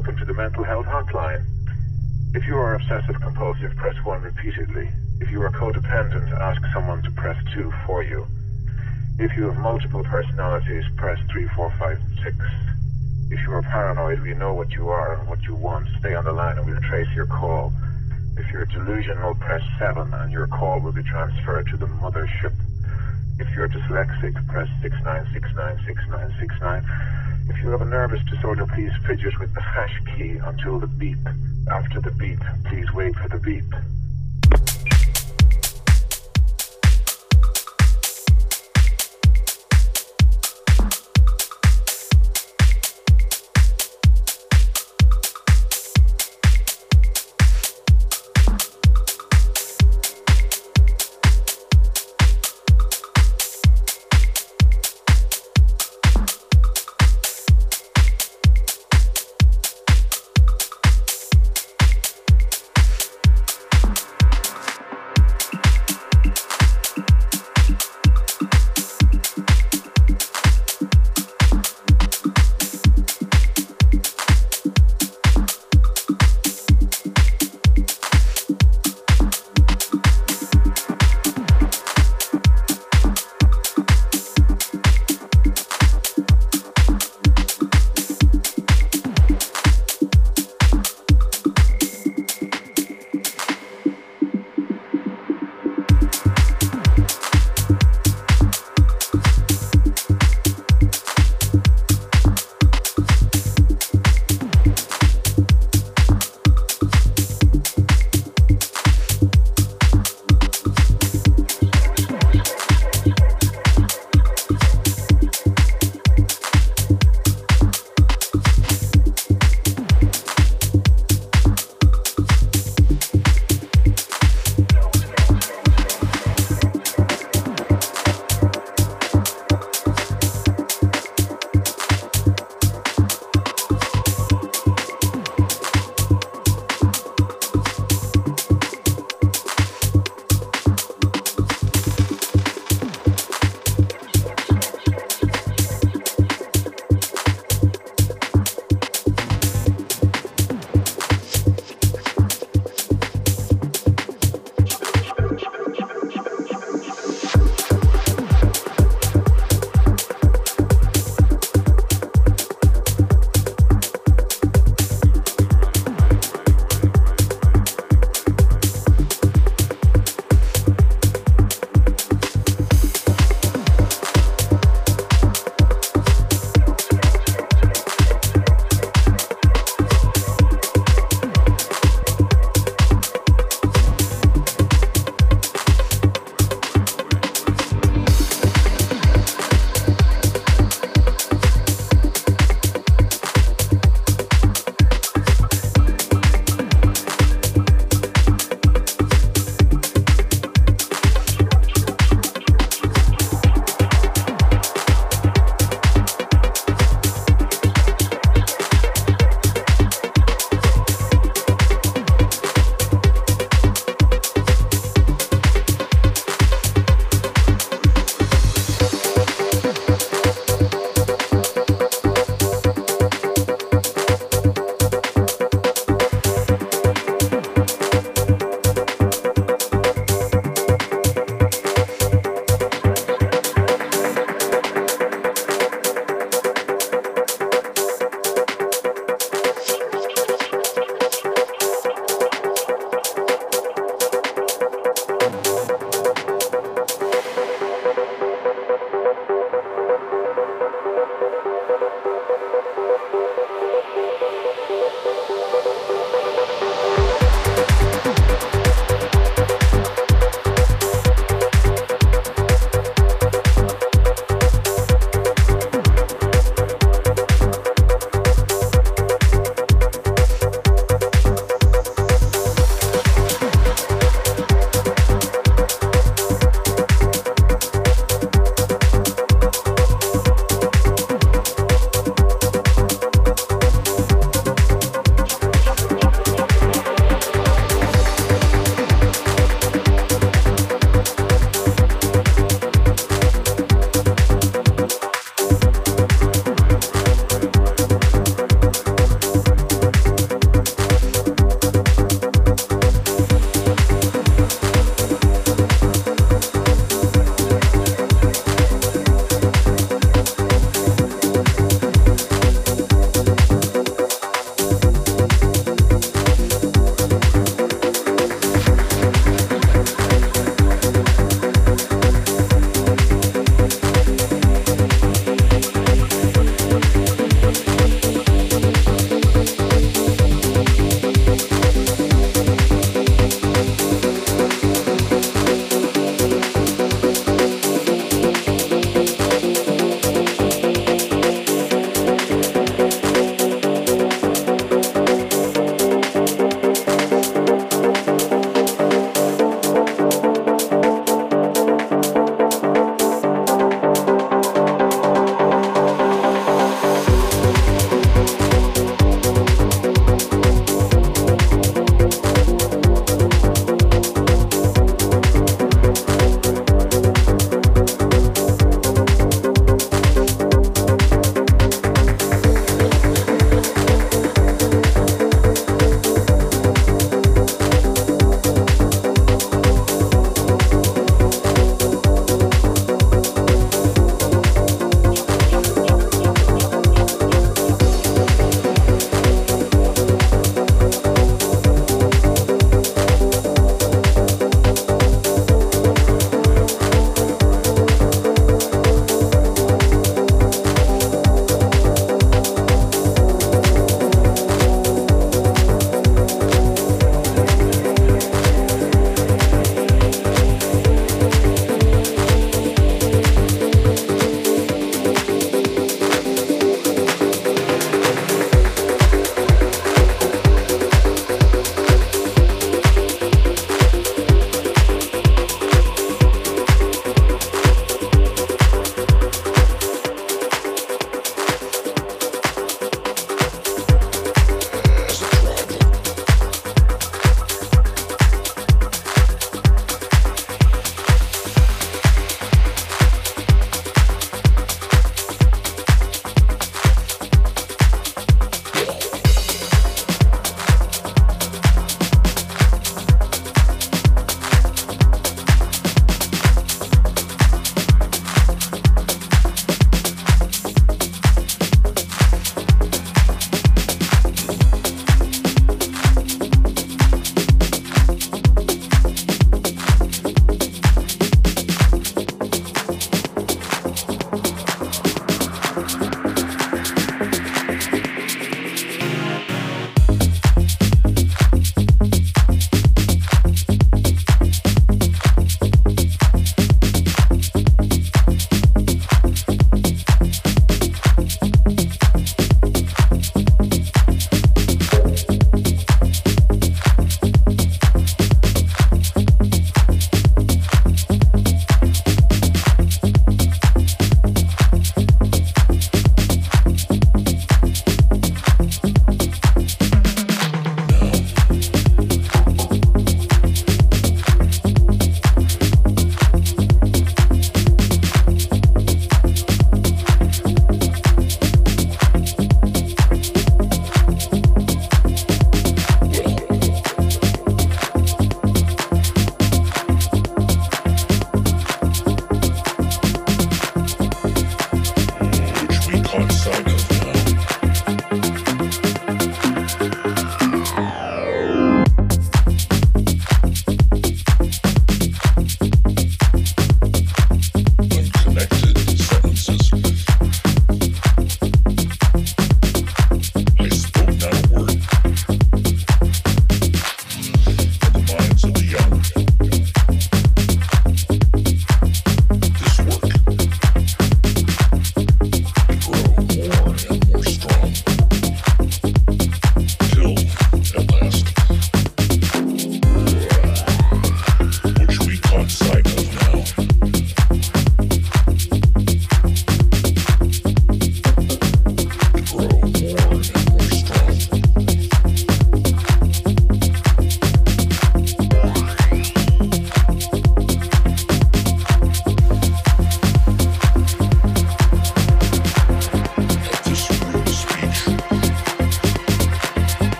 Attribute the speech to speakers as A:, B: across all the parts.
A: welcome to the mental health hotline. If you are obsessive compulsive, press 1 repeatedly. If you are codependent, ask someone to press 2 for you. If you have multiple personalities, press 3, 4, 5, 6. If you are paranoid, we know what you are and what you want. Stay on the line and we'll trace your call. If you're delusional, press 7 and your call will be transferred to the mothership. If you're dyslexic, press 69696969. If you have a nervous disorder, please fidget with the hash key until the beep. After the beep, please wait for the beep.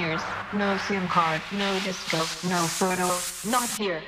B: No SIM card, no disco, no photo, not here.